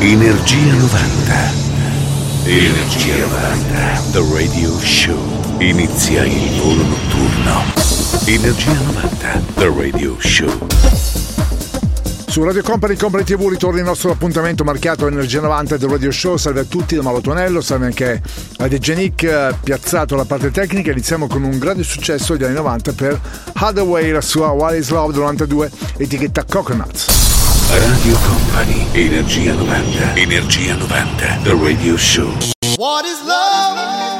Energia 90. Energia 90. The Radio Show. Inizia il volo notturno. Energia 90. The Radio Show. Su Radio Company Company TV ritorna il nostro appuntamento marchiato Energia 90 del Radio Show. Salve a tutti da Mauro Tonello, salve anche a De Genic, eh, piazzato la parte tecnica. Iniziamo con un grande successo degli anni 90 per Hathaway, la sua What is Love 92, etichetta Coconuts. Radio Company, Energia 90. Energia 90, The Radio Show. What is love?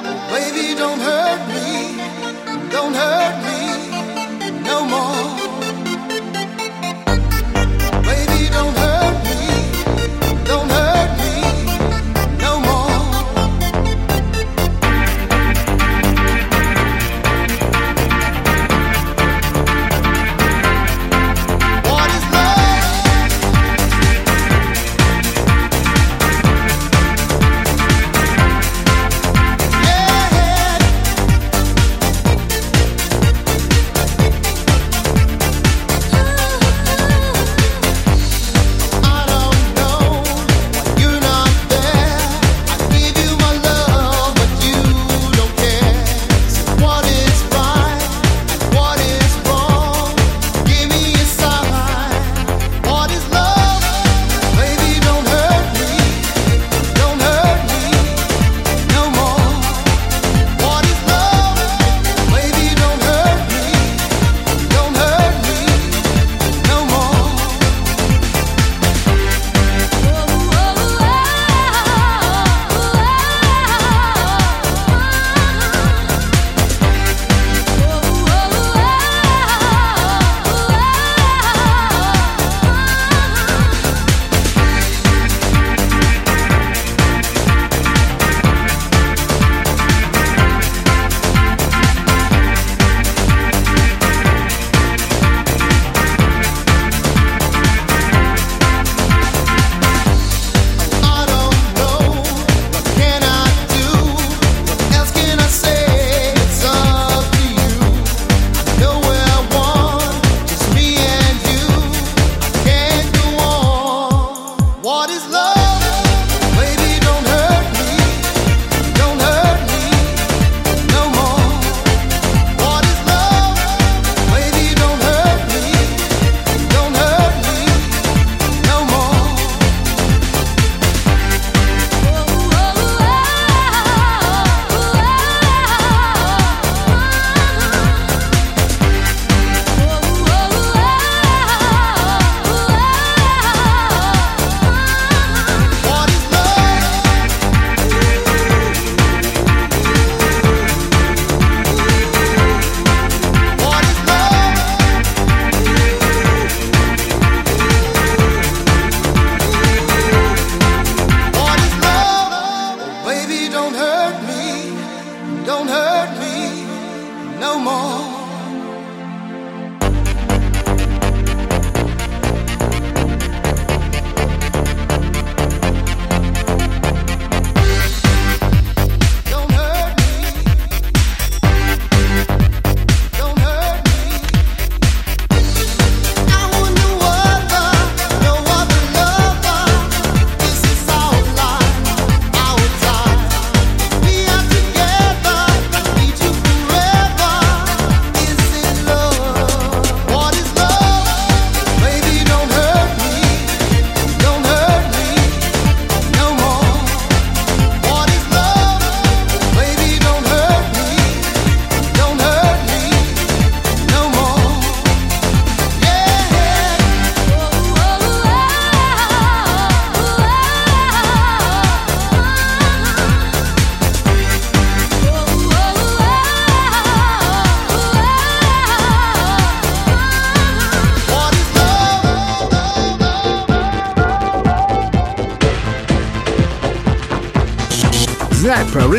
don't hurt me no more.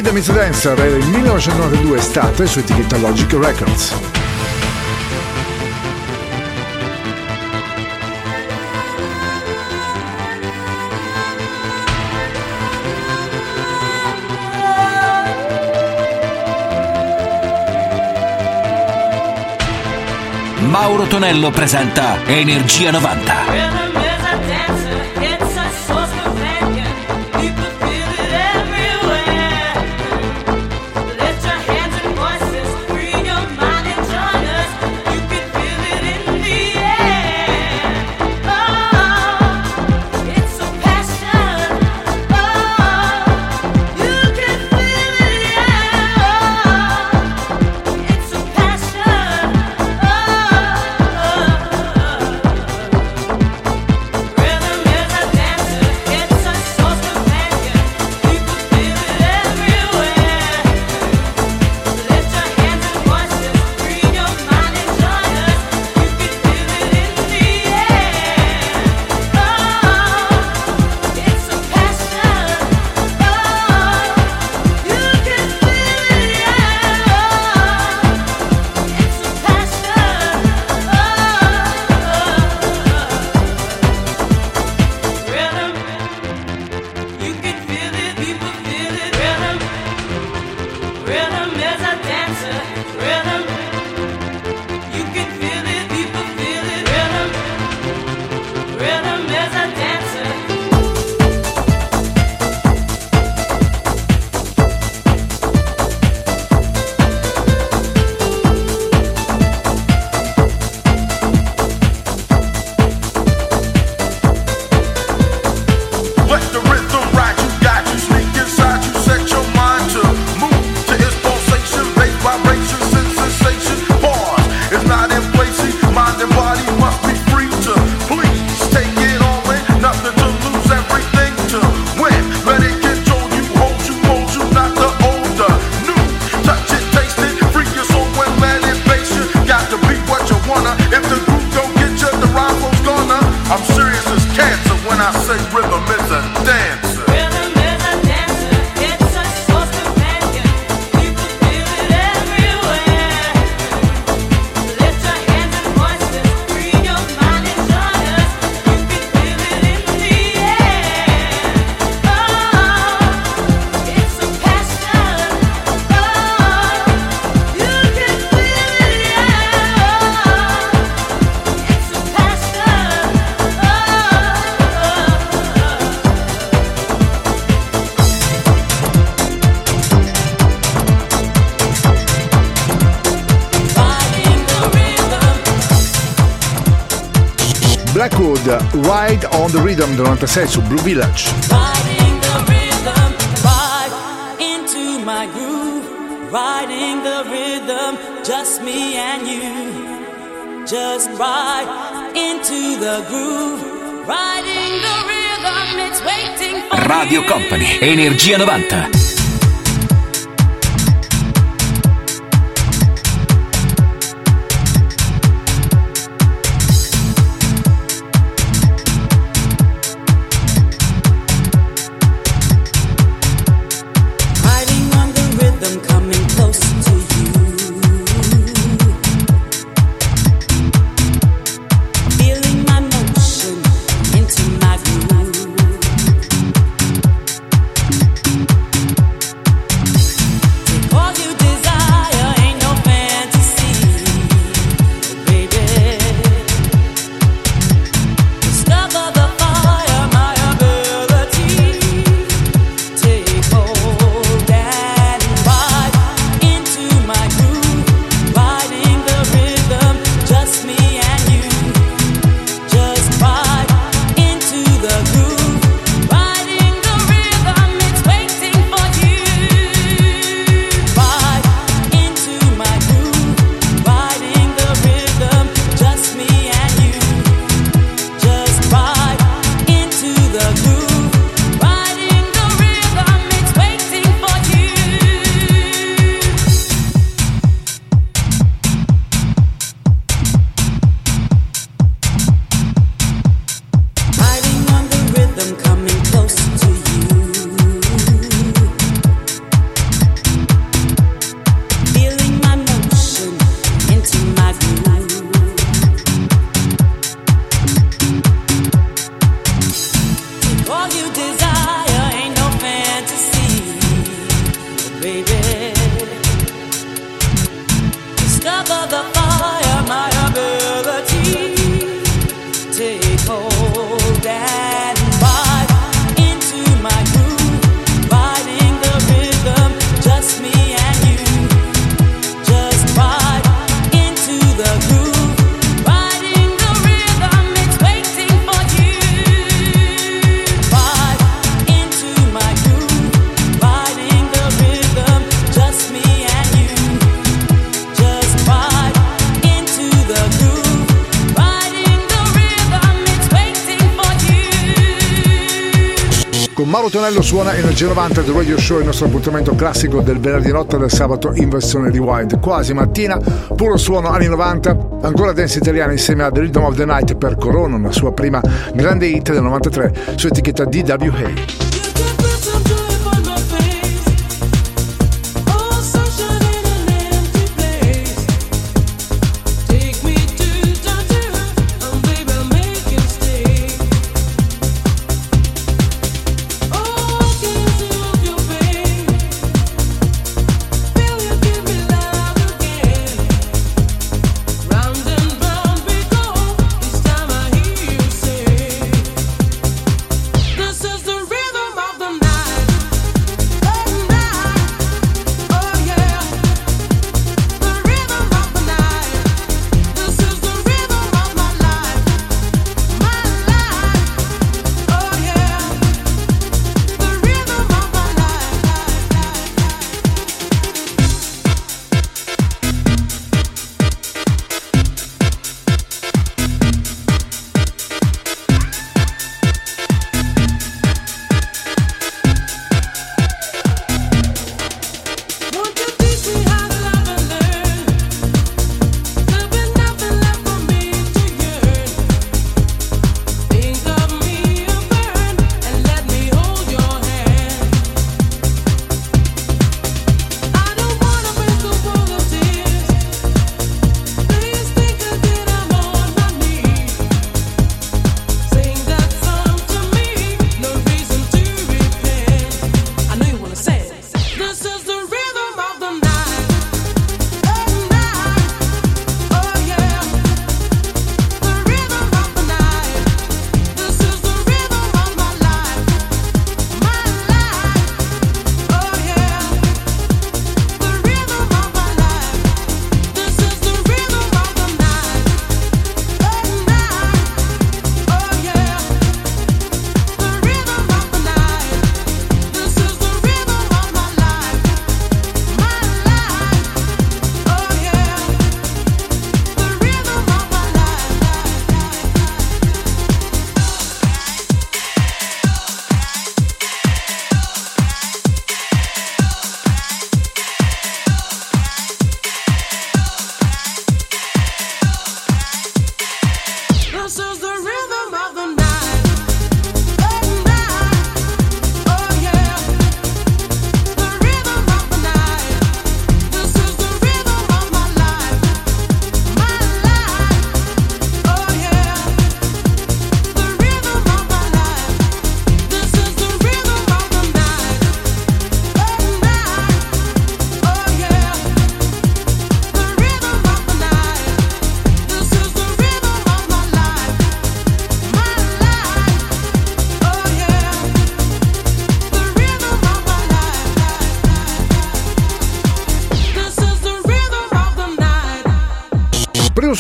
the Miss Dancer era il 1992 estate su etichetta Logic Records. Mauro Tonello presenta Energia 90. On the Rhythm 96 su Blue Village. Riding the rhythm, right into my groove. Riding the rhythm, just me and you. Just right into the groove. Riding the rhythm, it's waiting for Radio Company, Energia 90. Questo suona Energia 90 del Radio Show, il nostro appuntamento classico del venerdì notte del sabato in versione rewind. Quasi mattina, puro suono anni 90, ancora dance italiana insieme a The Rhythm of the Night per Corona, la sua prima grande hit del 93 su etichetta DWA.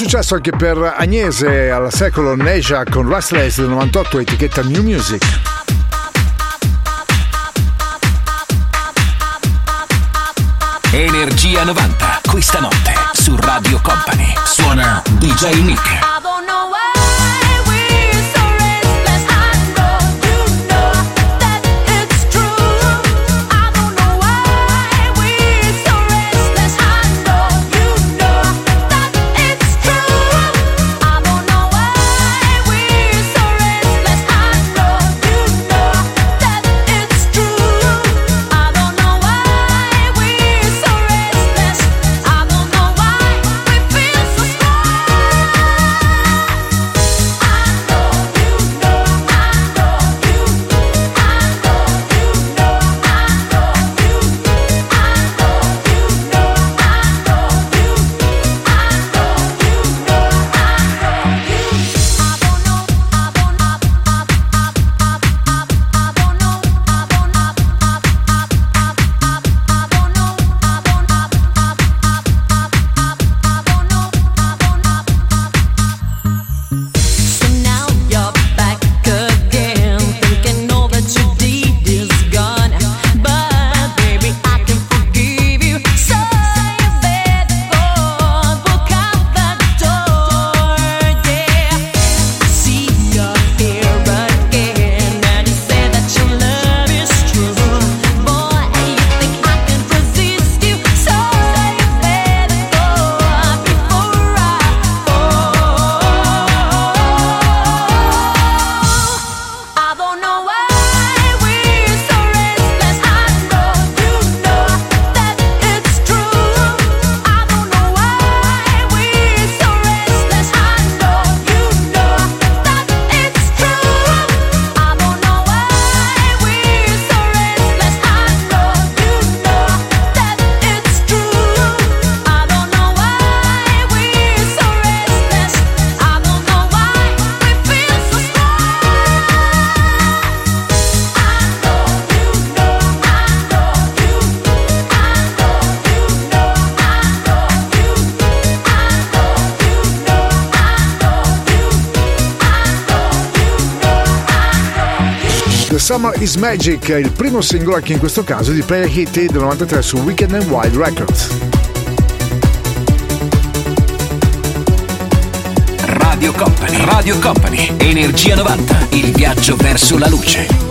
successo anche per Agnese al secolo Neja con Restless del 98 etichetta New Music. Energia 90, questa notte su Radio Company. Suona DJ Nick. Is Magic, il primo singolo anche in questo caso di Player Hit del 93 su Weekend and Wild Records. Radio Company, Radio Company, Energia 90, il viaggio verso la luce.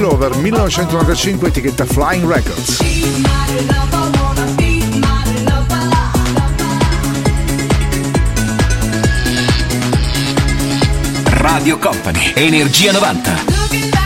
Still Over 1995 etichetta Flying Records. Radio Company, Energia 90.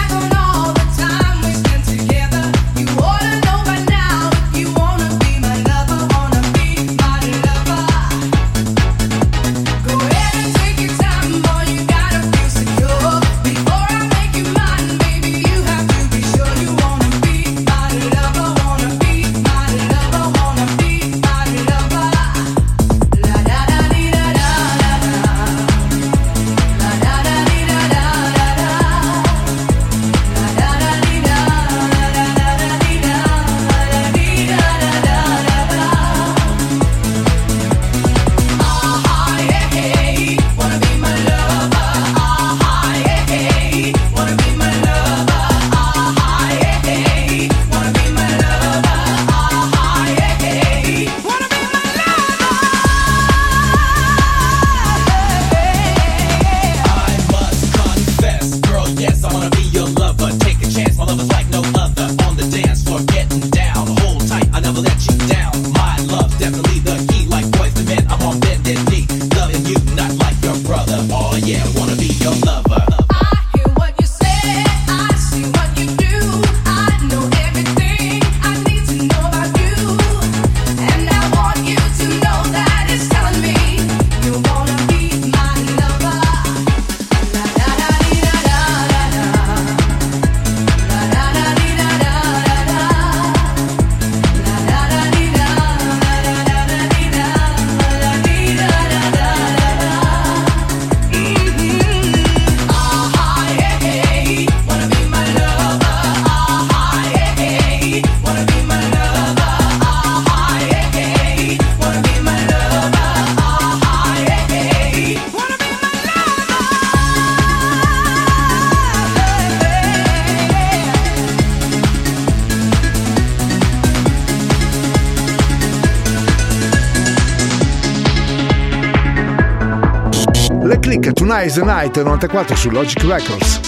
is the Night 94 su Logic Records.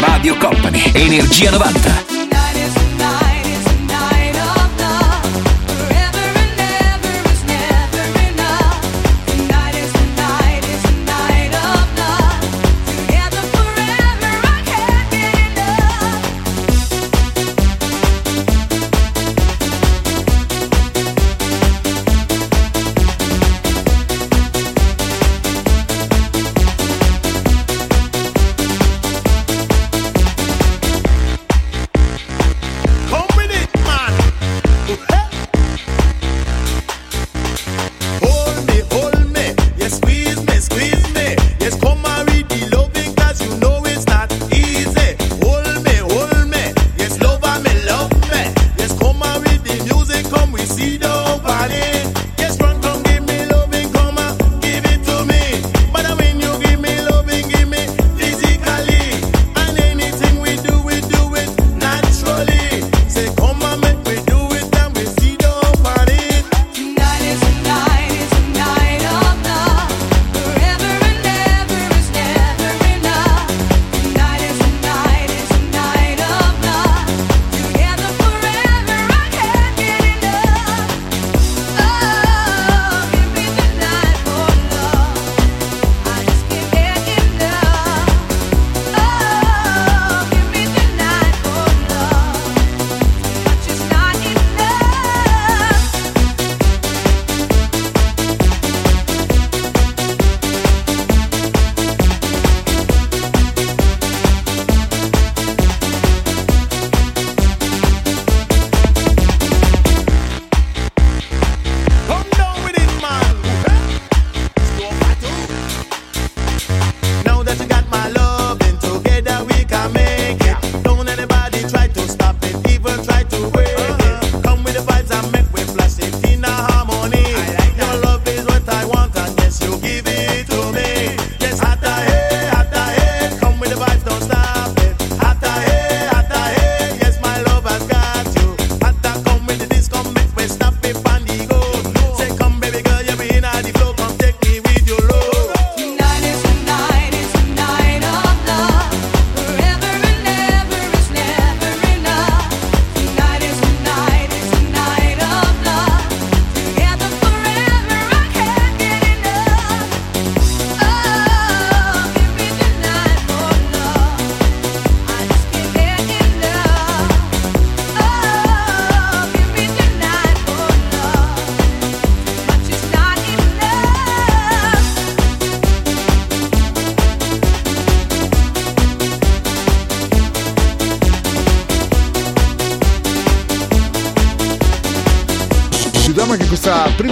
Radio Company, Energia 90.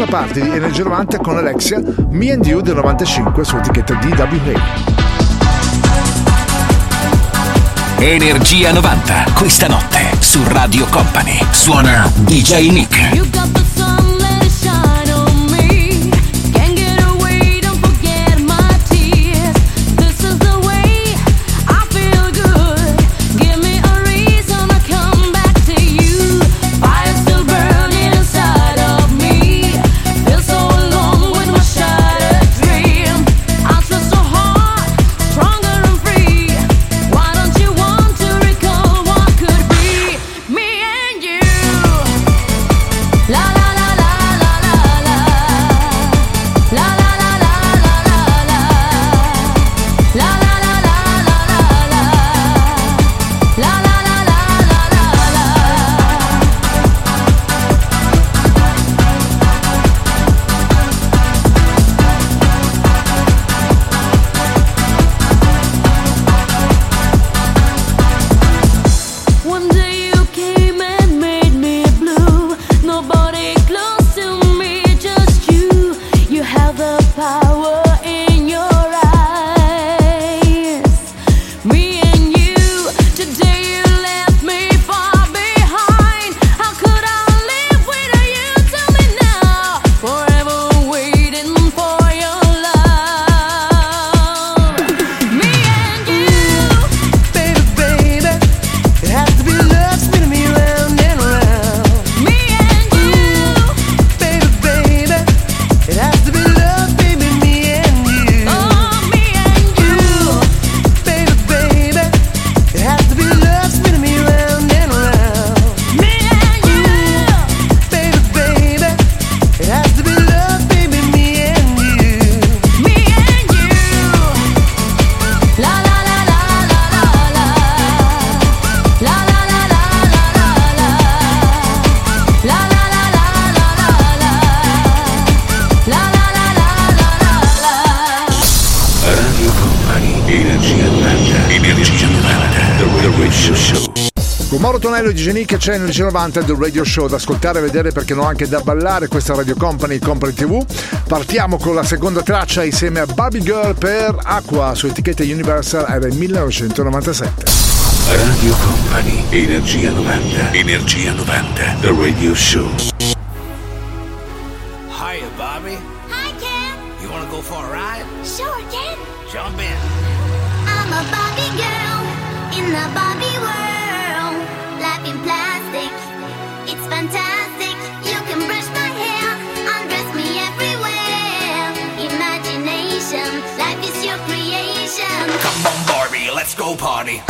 parte di Energia 90 con Alexia, Me and You del 95 su etichetta DWA. Energia 90, questa notte su Radio Company. Suona DJ Nick. Paolo Tonello di Genic c'è nel 90 del Radio Show da ascoltare, e vedere perché no anche da ballare questa Radio Company Company TV. Partiamo con la seconda traccia insieme a Baby Girl per Aqua su etichetta Universal era il 1997. Radio Company Energia 90 Energia 90 The Radio Show party.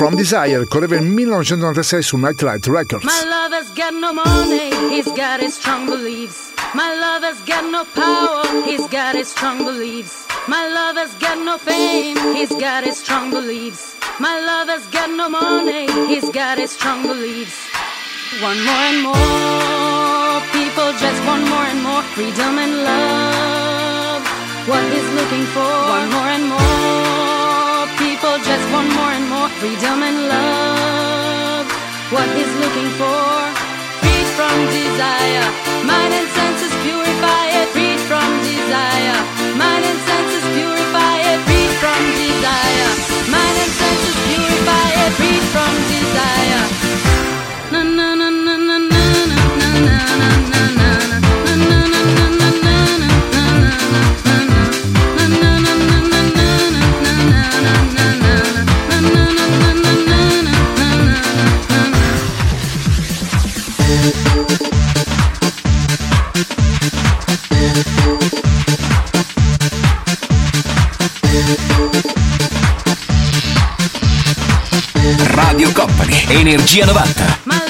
From Desire, correva nel 1996 su Nightlight Records. My love has got no money, he's got his strong beliefs. My love has got no power, he's got his strong beliefs. My love has got no fame, he's got his strong beliefs. My love has got no money, he's got his strong beliefs. One more and more, people just want more and more freedom and love. What he's looking for, one more and more, just want more and more. Freedom and love. What he's looking for, freed from desire, mind and senses purify it, freed from desire, mind and senses purify it, freed from desire, mind and senses purify it, freed from desire. Na na na na Energia 90.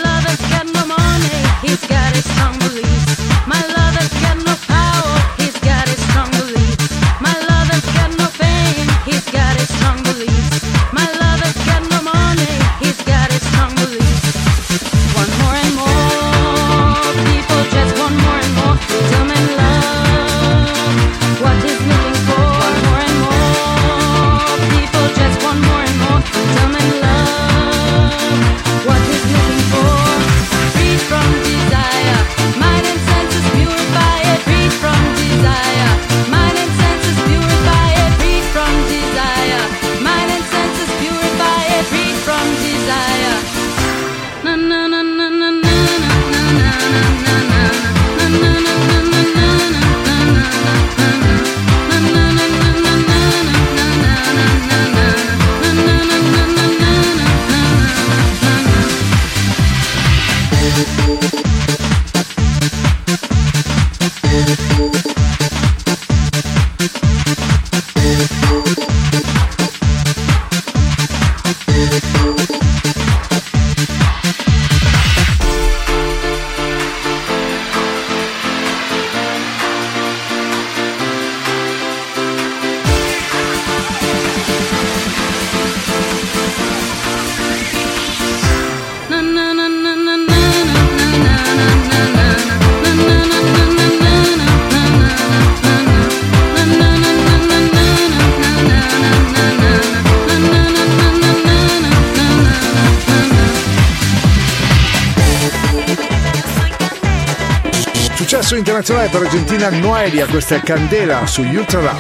Successo internazionale per l'Argentina Noelia, questa è Candela su Ultra.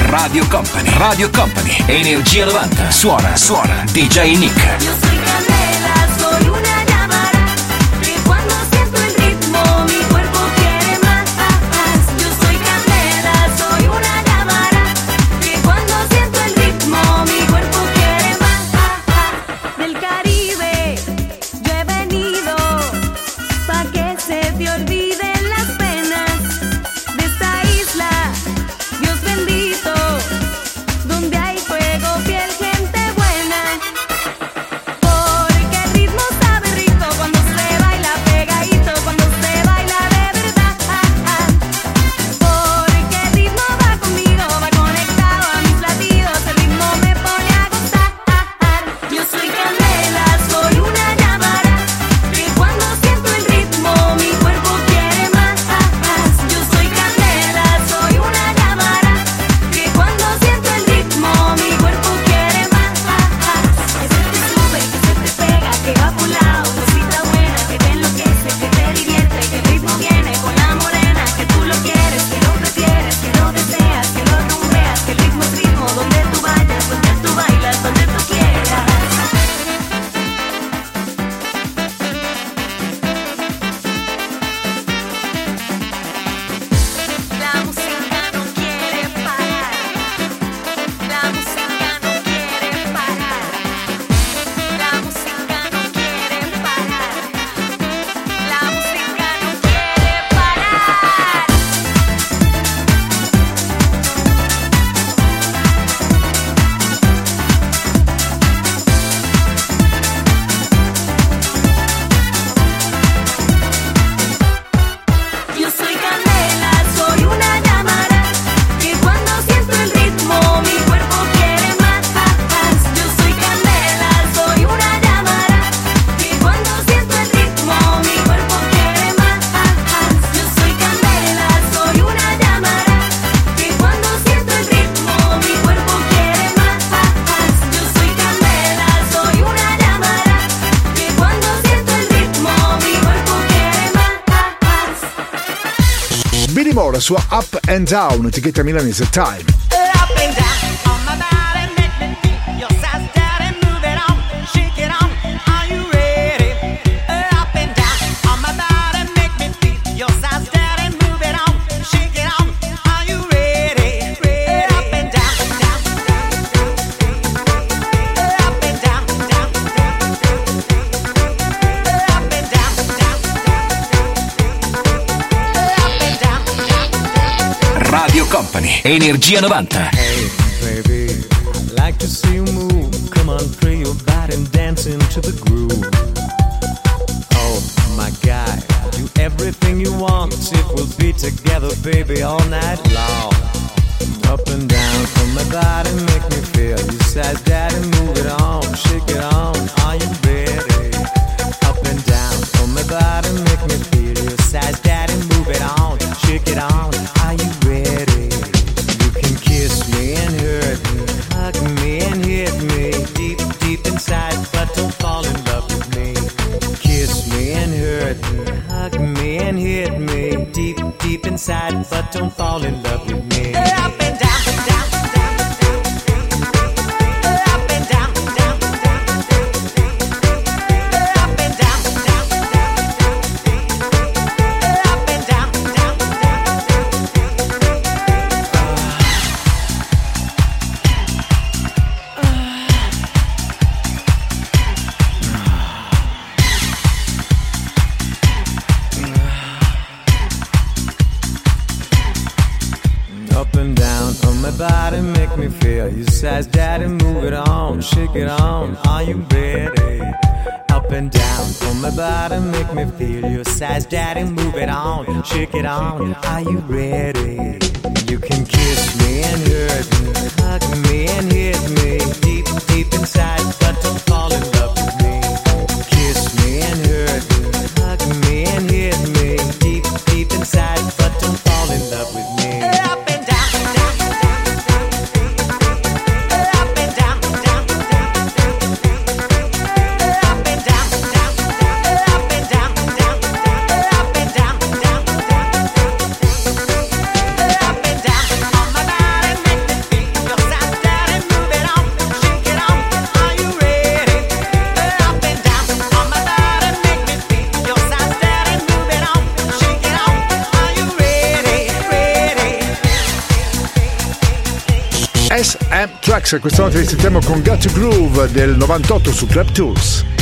Radio Company, Radio Company, Energia 90. Suona, suona, DJ Nick. Down, etichetta milanese Time. Company, Energia 90. Hey, baby, I'd like to see you move. Come on, free your body and dance into the groove. Oh, my guy, do everything you want. If we'll be together, baby, all night long. Up and down from my body, make me feel you size, daddy, move it on, shake it on. Are you ready? Up and down from my body, make me feel your size, daddy, move it on, shake it on. Are you inside, but don't fall in love with me. Body, make me feel your size, daddy, move it on, shake it on. Are you ready? You can kiss me and hurt me, hug me and hit me deep, deep inside, but don't fall Tracks, questa notte li sentiamo con Got to Groove del 98 su Club Tools.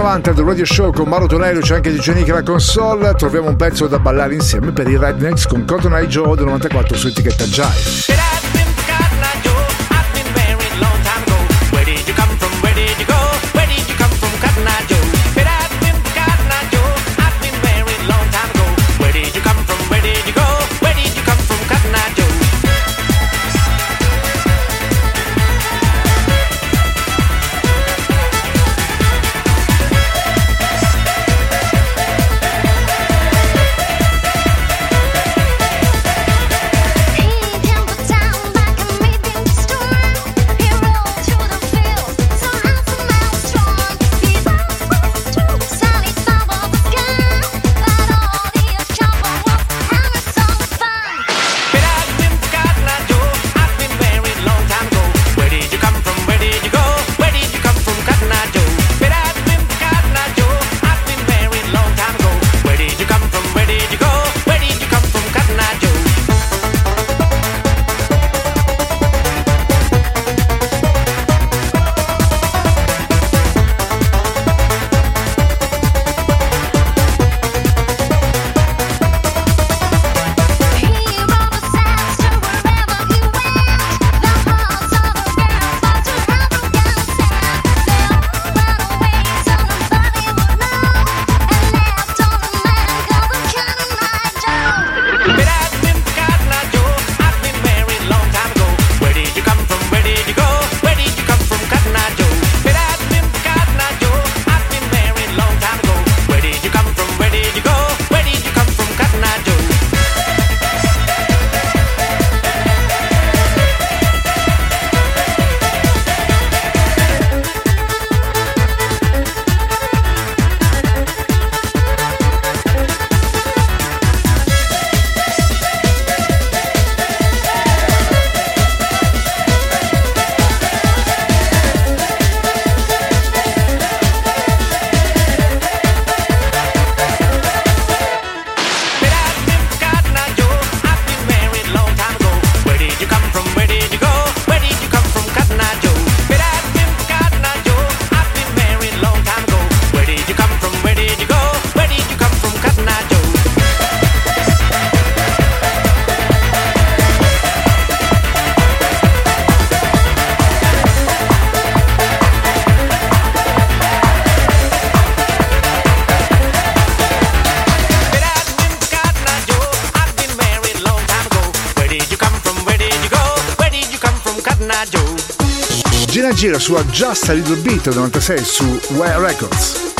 90 del Radio Show con Mauro Tonello, c'è anche DJ Nick alla console. Troviamo un pezzo da ballare insieme per i Rednecks con Cotton Eye Joe del 94 su etichetta Jive. Gina gira su A Just a Little Bit del 96 su Wire Records.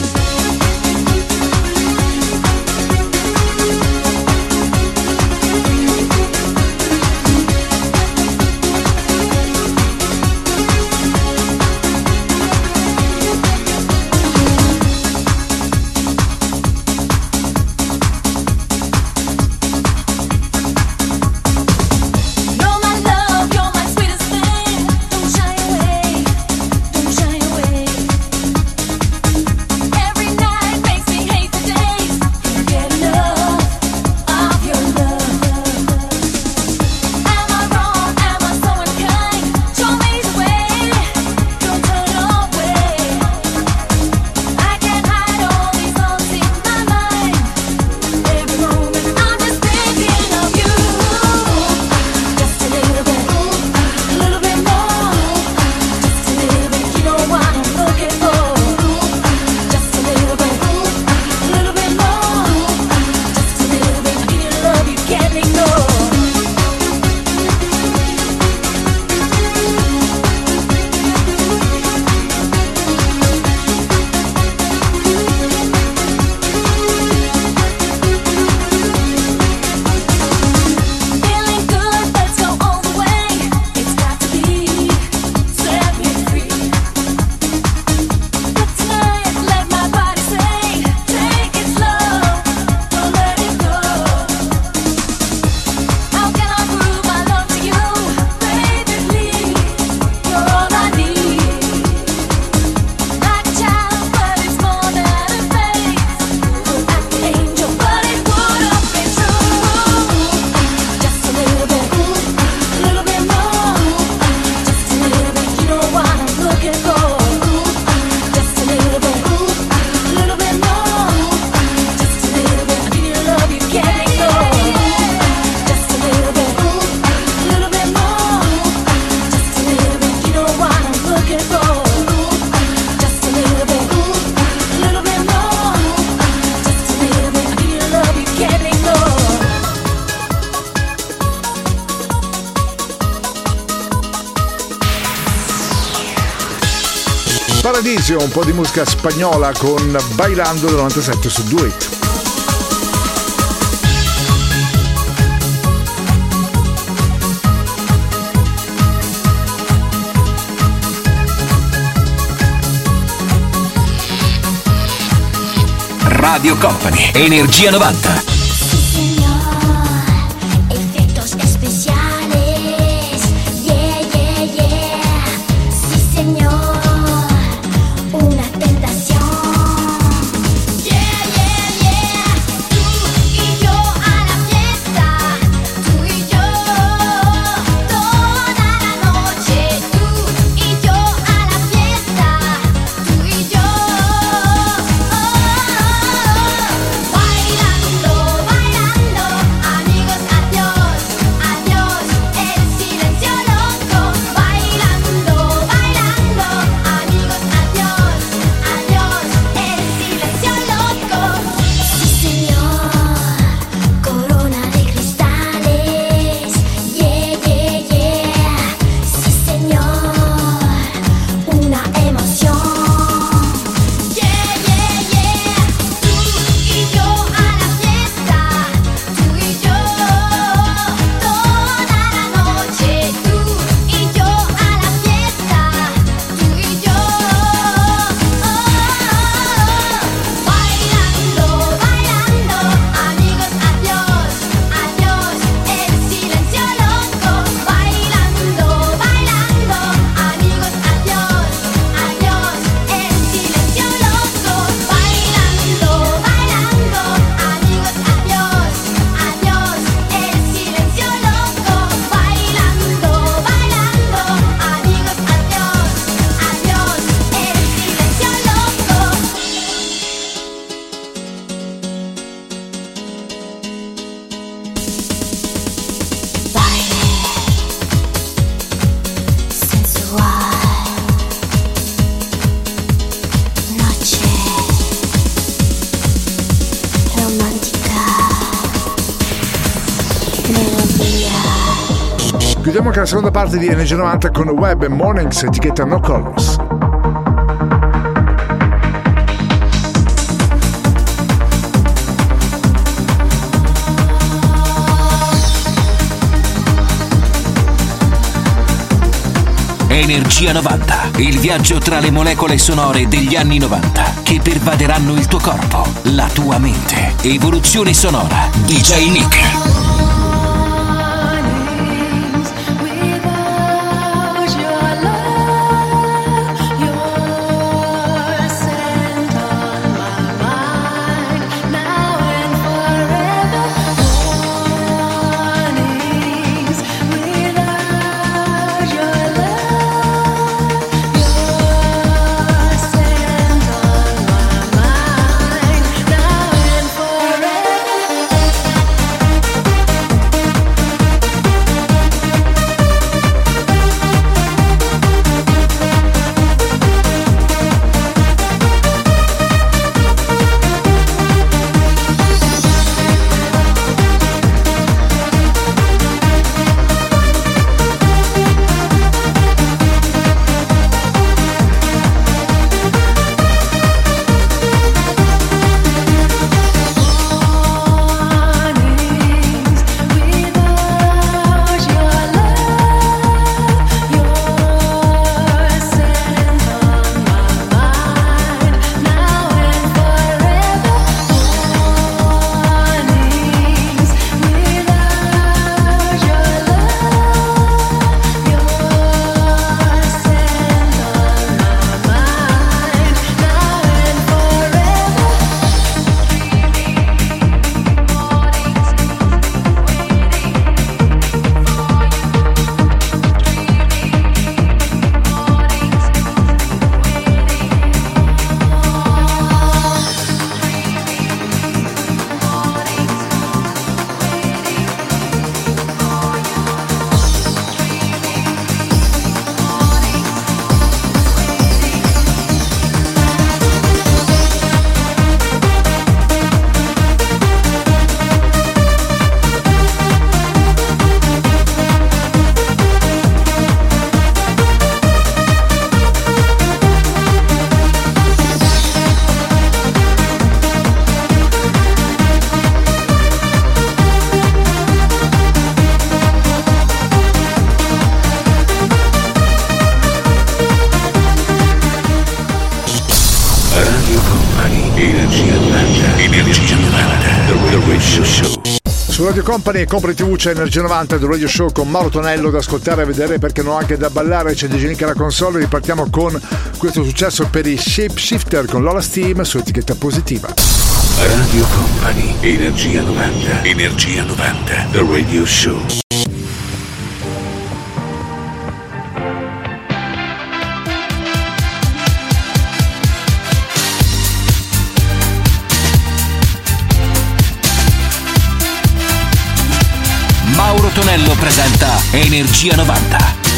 un po' di musica spagnola con Bailando del 97 su Do Radio Company, Energia 90. la seconda parte di Energia 90 con Web e Mornings etichetta No Colors. Energia 90, il viaggio tra le molecole sonore degli anni 90 che pervaderanno il tuo corpo, la tua mente. Evoluzione sonora, DJ Nick. Radio Company e Compri TV c'è Energia 90 del Radio Show con Mauro Tonello da ascoltare e vedere perché non ha anche da ballare c'è DJ Nick alla console ripartiamo con questo successo per i Shape Shifter con Lola Steam su etichetta positiva. Radio Company Energia 90 Energia 90 The Radio Show. Energia 90.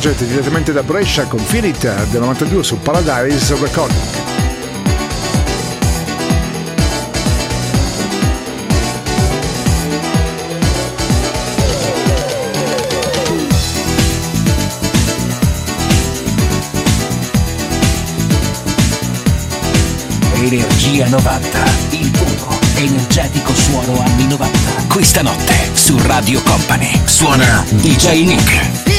Project direttamente da Brescia con Finita del 92 su Paradise Recording. Energia 90, il puro, energetico suono anni 90. Questa notte su Radio Company suona DJ Nick.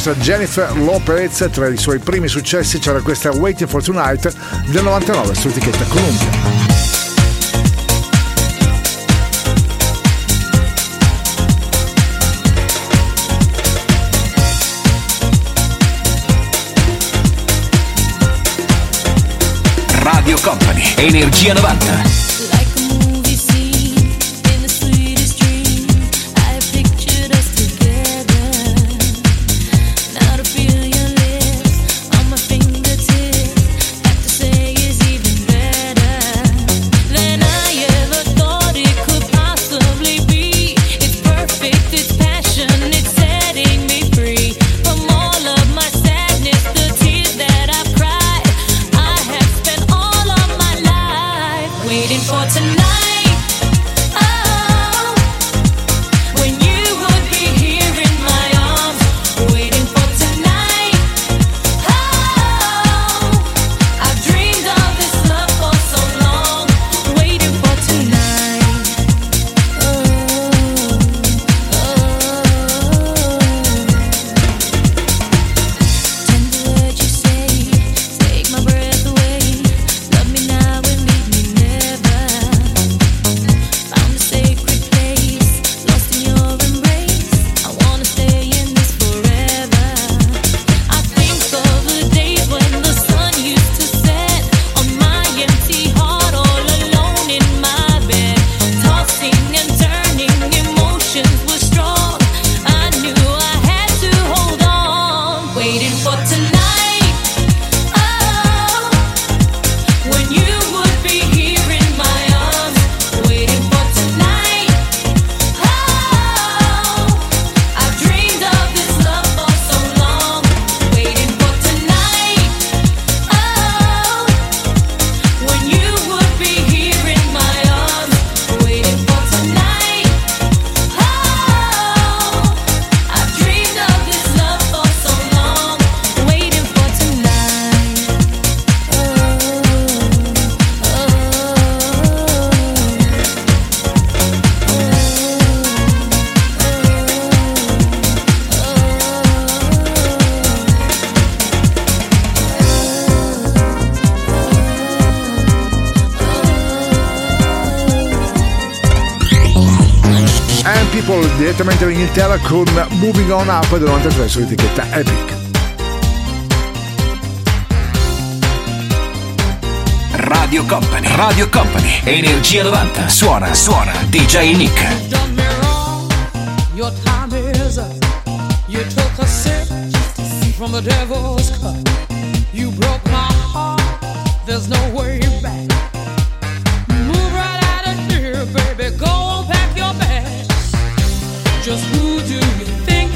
famosa Jennifer Lopez. Tra i suoi primi successi c'era questa Waiting for Tonight del 99 su etichetta Columbia. Radio Company, Energia 90. Going On Up del 93 sull'etichetta Epic. Radio Company, Radio Company, Energia 90, suona, suona, DJ Nick. You broke my heart, there's no way back. Move right out of here, baby, go pack your bags. Just who do you think?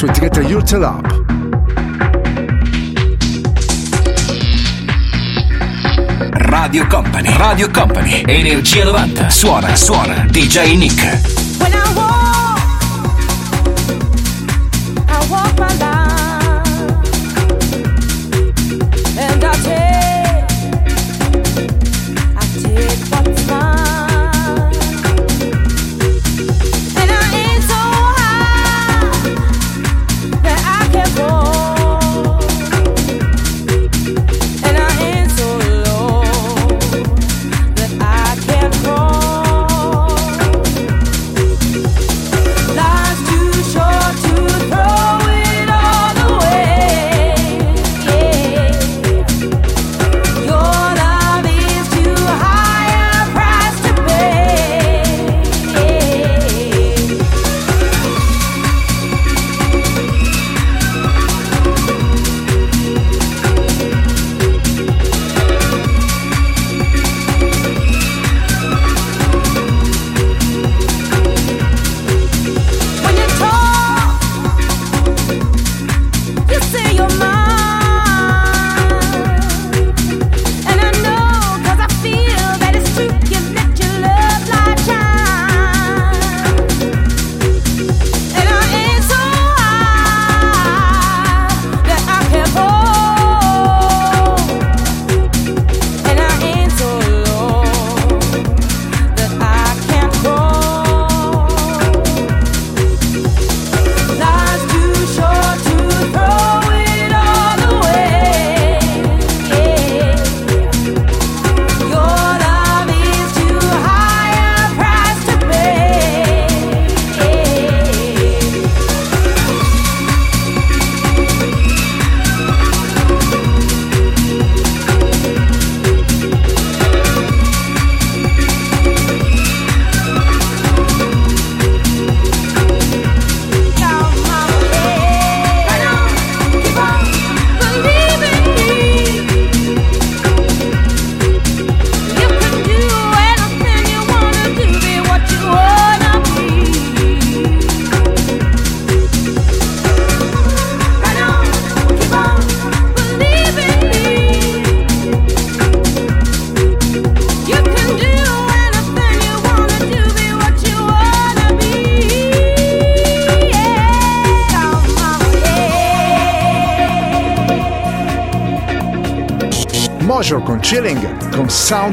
su etichetta Urtel Radio Company, Radio Company, Energia 90, suona, suona, DJ Nick.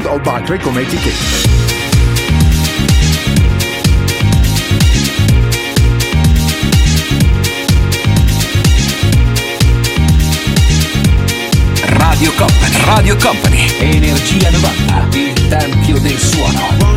Of Buckley come etichetta. Radio Company, Radio Company, Energia 90, il tempio del suono.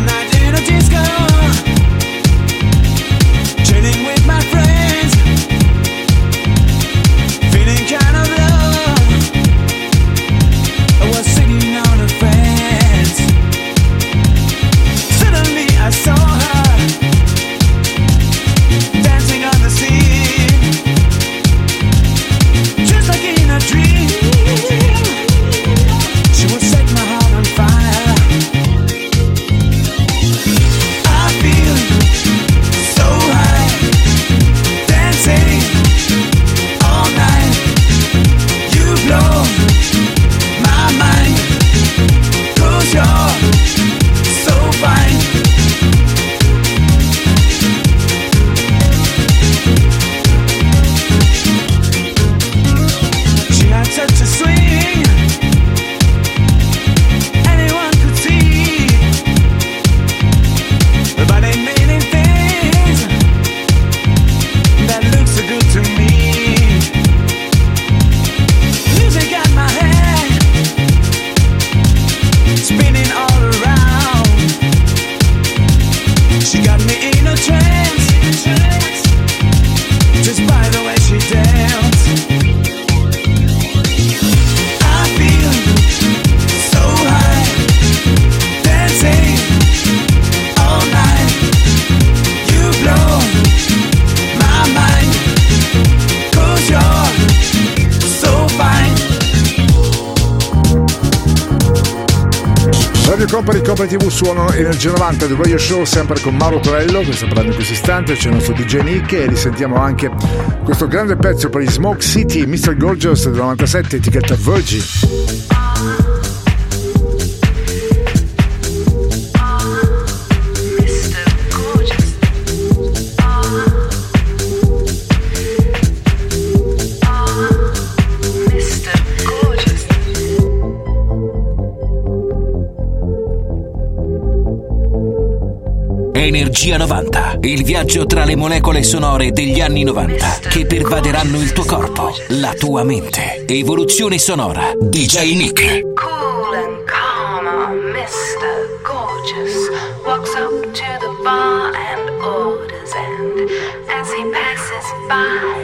Radio Company, Company TV suono Energia 90 del Radio Show sempre con Mauro Torello che sta parlando in questo istante, c'è il nostro DJ Nick e risentiamo anche questo grande pezzo per i Smoke City, Mr. Gorgeous del 97, etichetta Virgin. Energia 90, il viaggio tra le molecole sonore degli anni 90 che pervaderanno il tuo corpo, la tua mente. Evoluzione sonora. DJ Nick. Cool and calm, Mr. Gorgeous walks up to the bar and orders, and as he passes by,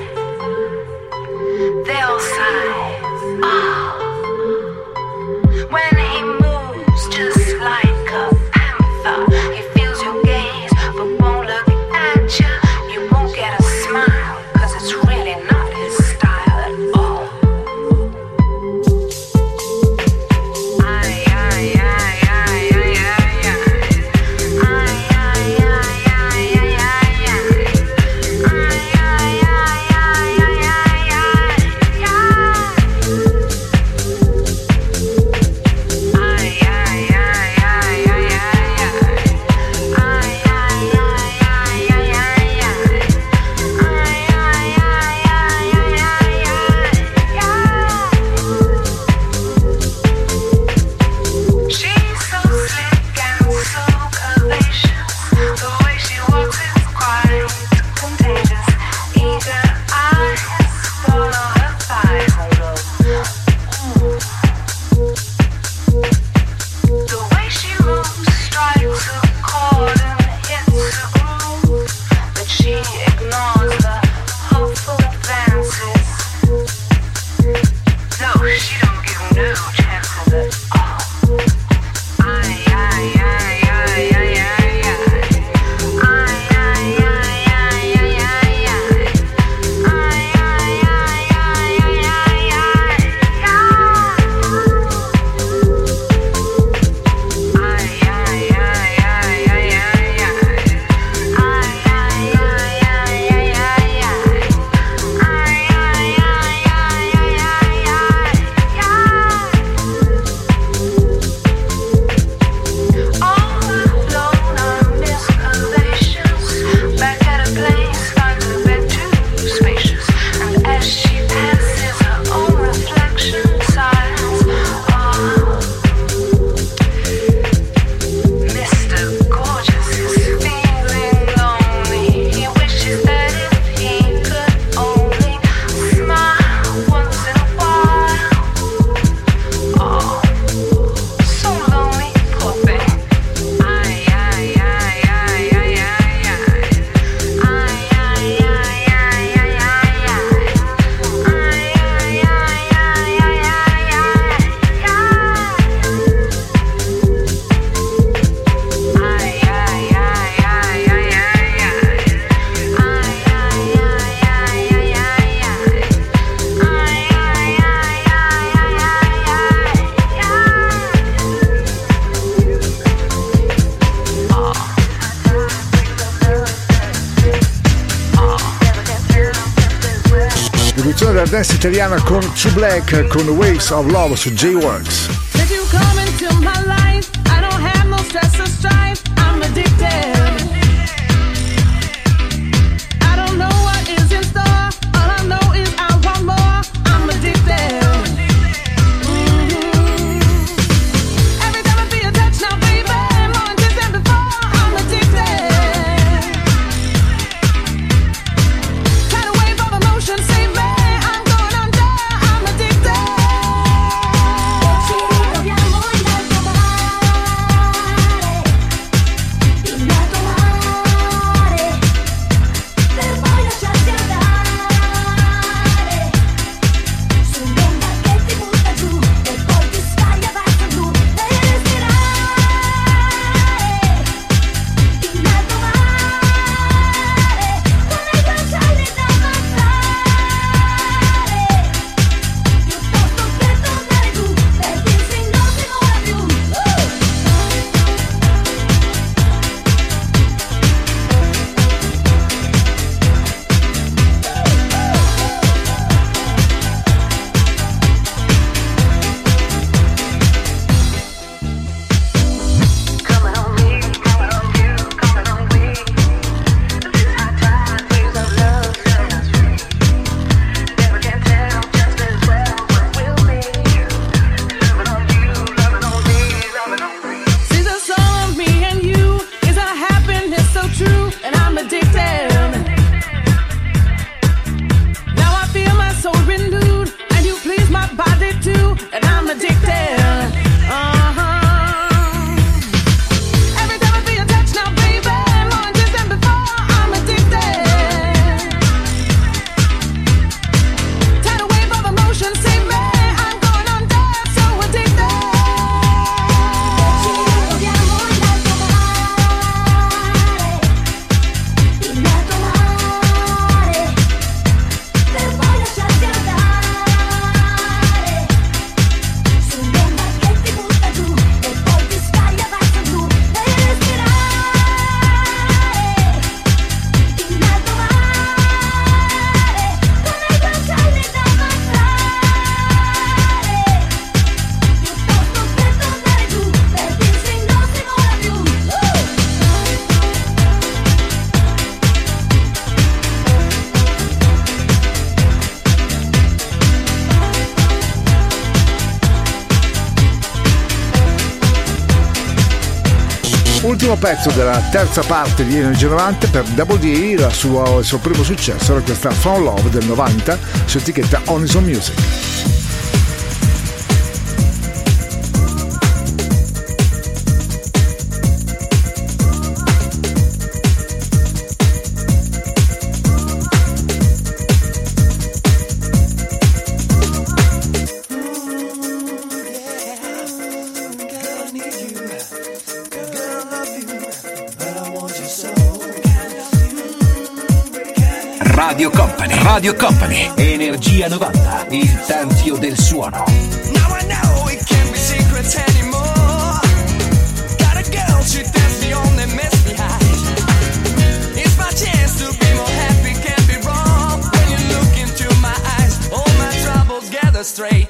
dance italiana con True Black con Waves of Love su J-Works. Since you come into my life, I don't have no stress or strife. I'm addicted. Ultimo pezzo della terza parte di Energia 90 per Double D, sua- il suo primo successo era questa Found Love del 90 su etichetta Onison Music. Radio Company, Energia 90, il tempio del suono. Now I know it can't be secrets anymore. Got a girl, she does the only mess behind. It's my chance to be more happy, can't be wrong. When you look into my eyes, all my troubles gather straight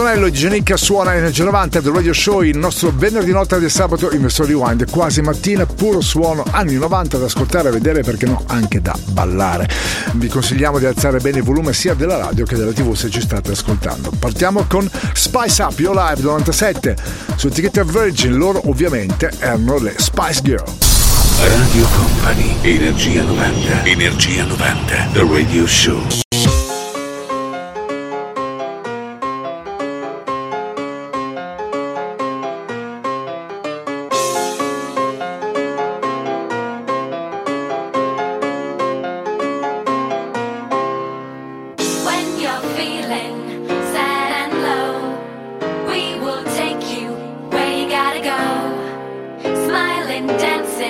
Con Mauro Tonello e Genica suona Energia 90 del Radio Show il nostro venerdì notte del sabato in versione rewind quasi mattina puro suono anni 90 da ascoltare e vedere perché no anche da ballare. Vi consigliamo di alzare bene il volume sia della radio che della tv se ci state ascoltando. Partiamo con Spice Up Your Live 97 su etichetta Virgin loro ovviamente erano le Spice Girl. Radio Company, Energia 90, Energia 90, The Radio Show.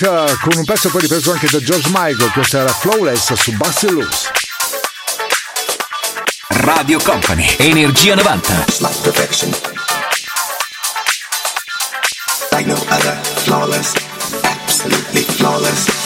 Eh, con un pezzo poi ripreso anche da George Michael questa era Flawless su Busty Loose Radio Company, Energia 90. like perfection. Like no other, flawless, absolutely flawless.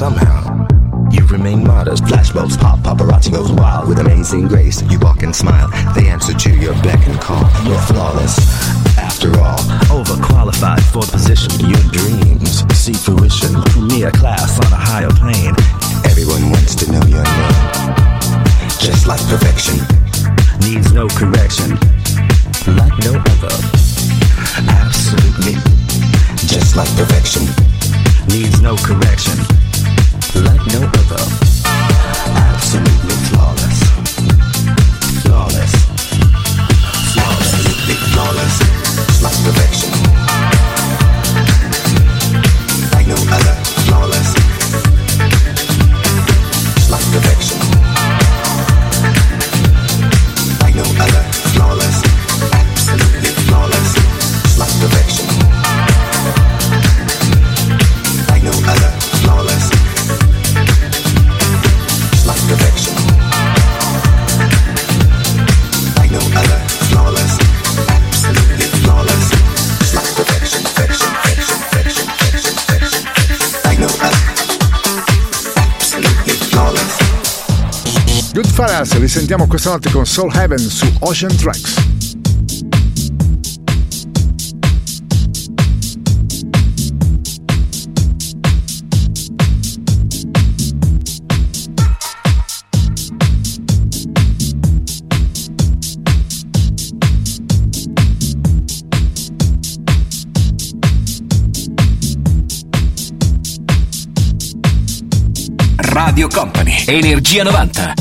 Somehow, you remain modest. Flashbulbs pop, paparazzi goes wild with amazing grace. You walk and smile, they answer to your beck and call. You're flawless, after all. Overqualified for the position. Your dreams see fruition. Premier class on a higher plane. Everyone wants to know your name. Just like perfection, Needs no correction. Like no other. Absolutely. just like perfection. Needs no correction. Perfection. Goodfellas, risentiamo questa notte con Soul Heaven su Ocean Tracks. Radio Company, Energia 90.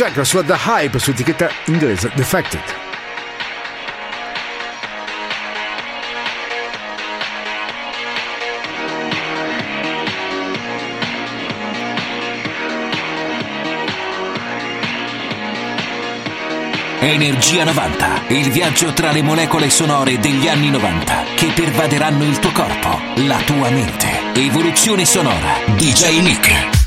Jack, la sua The Hype su etichetta inglese Defected. Energia 90, il viaggio tra le molecole sonore degli anni 90 che pervaderanno il tuo corpo, la tua mente. Evoluzione sonora. DJ Nick.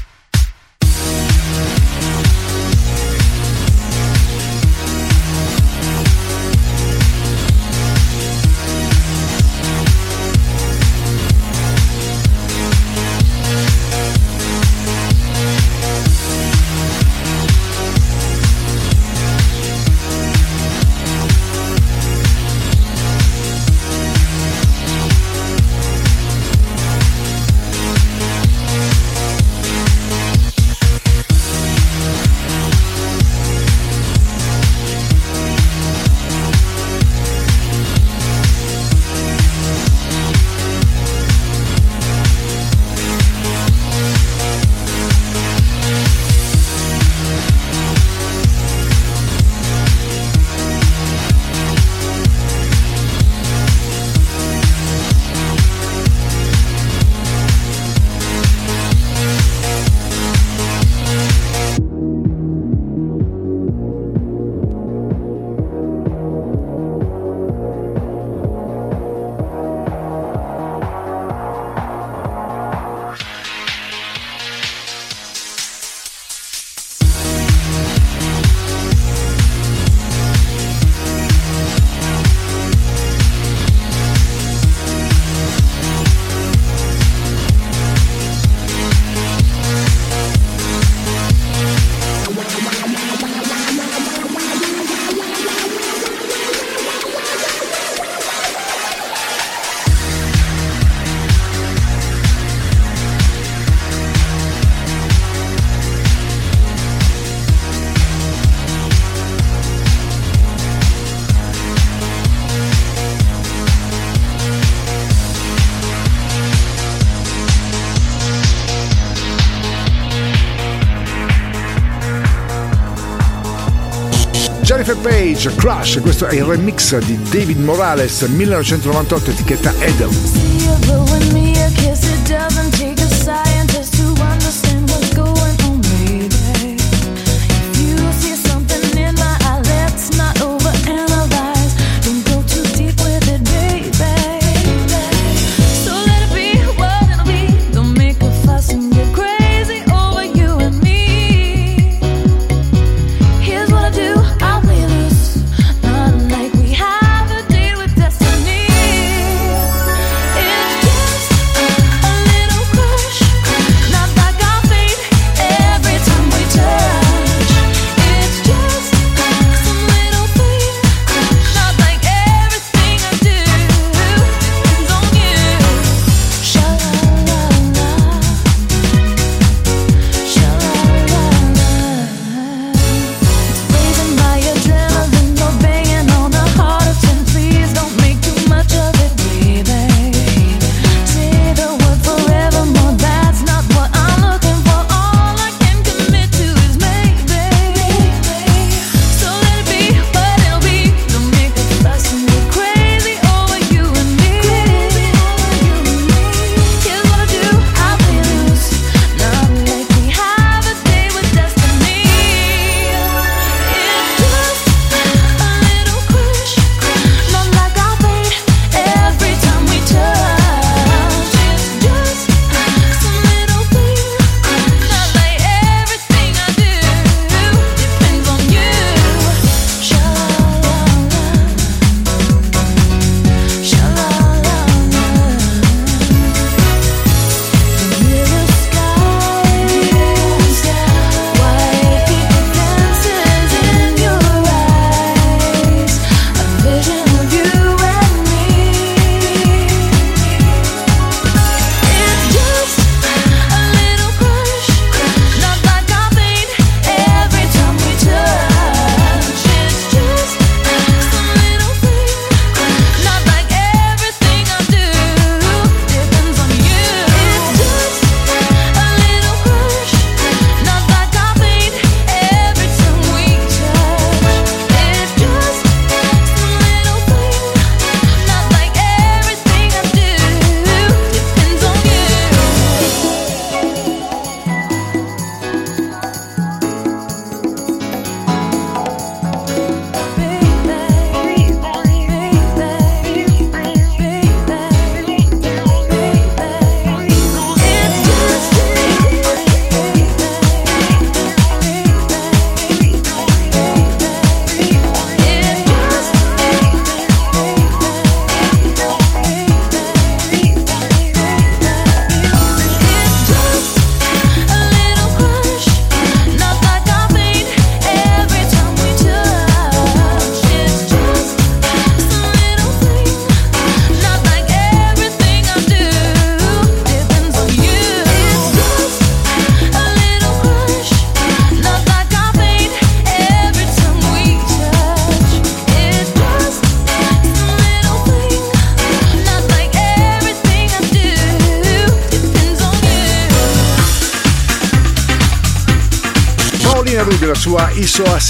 Garage Crash, questo è il remix di David Morales 1998 etichetta Edel.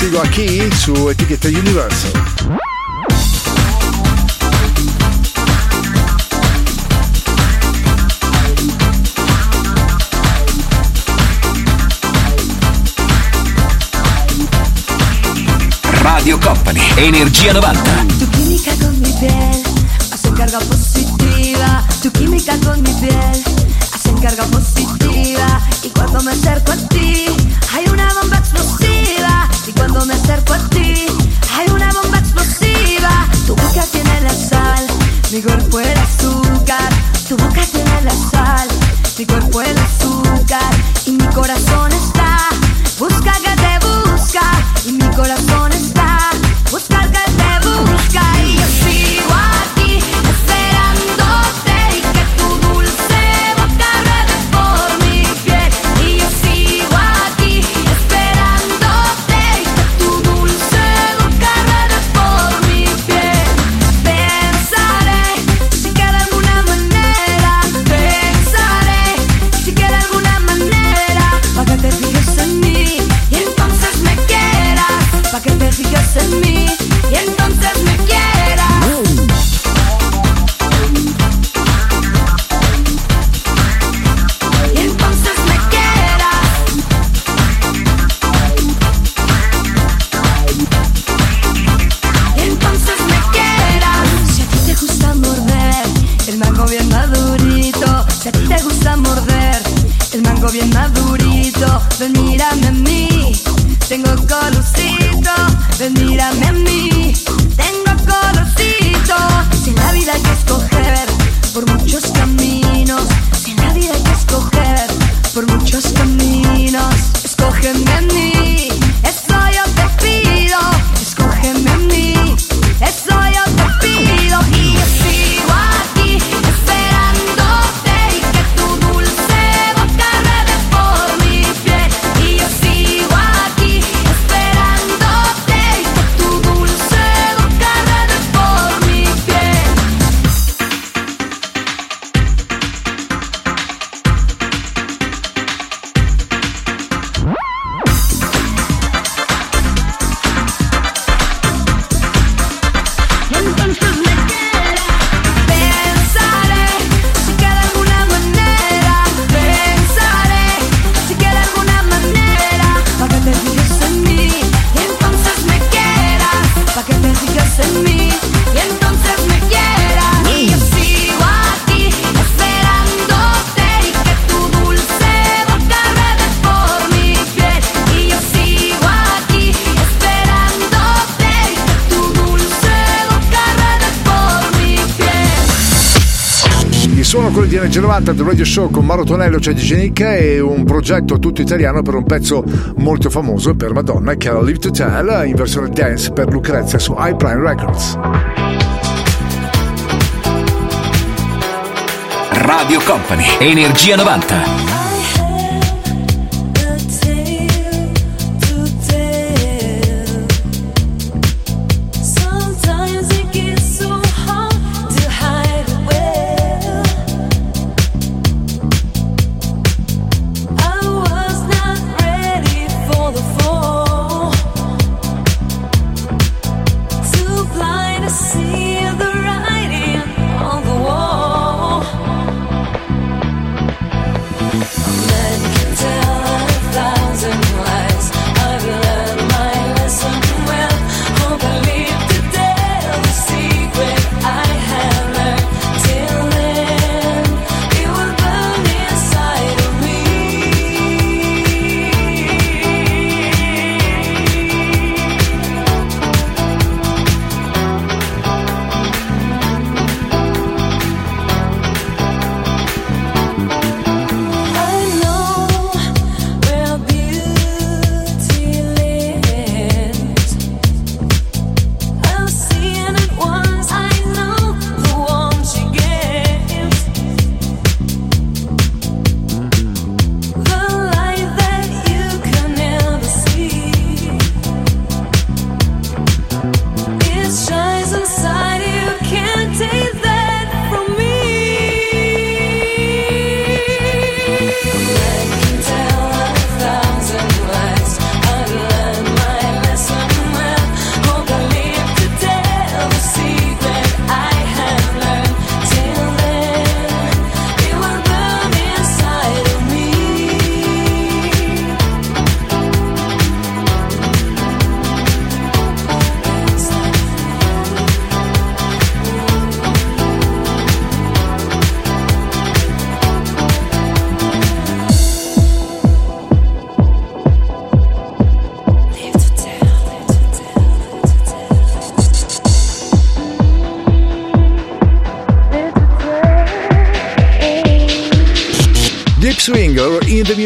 sigo aquí, su etiqueta Universal. Radio Company, Energia 90. Tu química con mi piel, hacen carga positiva. Tu química con mi piel, hacen carga positiva. Y cuando me acerco a 90 del Radio Show con Maro Tonello, c'è DJ Nick e un progetto tutto italiano per un pezzo molto famoso per Madonna che è Live to Tell in versione dance per Lucrezia su iPrime Records. Radio Company, Energia 90.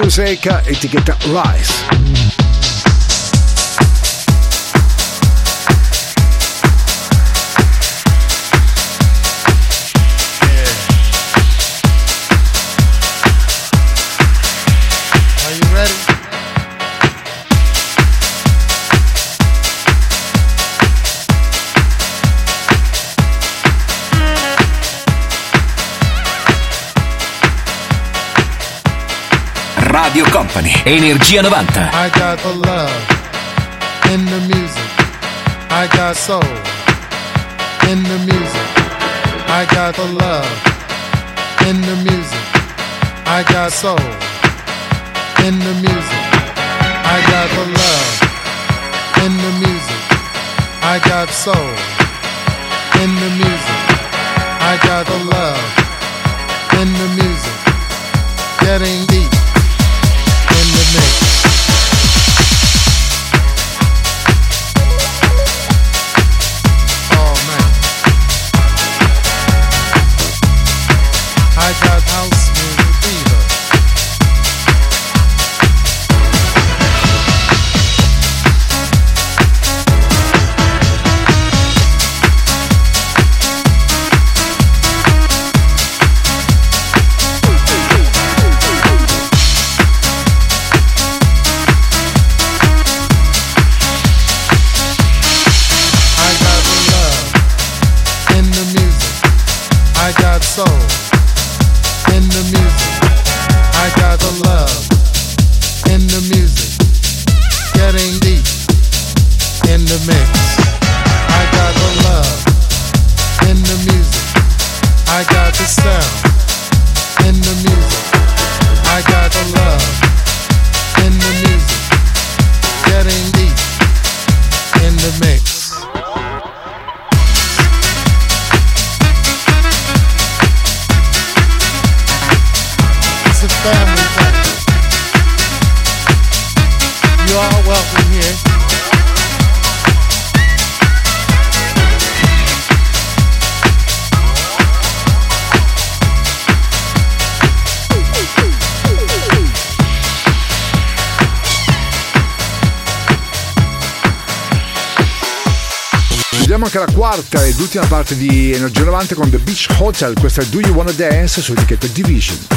Music, uh, etichetta Rise. Energia 90. I got the love in the music. I got soul in the music. I got the love in the music. I got soul in the music. I got the love in the music. I got soul in the music. I got the love in the music. Getting deep quarta ed ultima parte di Energia 90 con The Beach Hotel. Questa è Do You Wanna Dance su etichetta Division.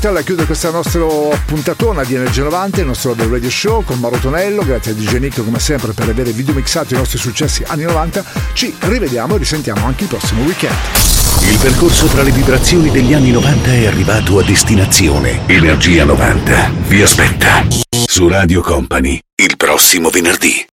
È il Beach Hotel a chiudere questa nostra puntatona di Energia 90, il nostro The Radio Show con Mauro Tonello. Grazie a DJ Nick come sempre per aver video mixato i nostri successi anni 90. Ci rivediamo e risentiamo anche il prossimo weekend. Il percorso tra le vibrazioni degli anni 90 è arrivato a destinazione. Energia 90 vi aspetta su Radio Company il prossimo venerdì.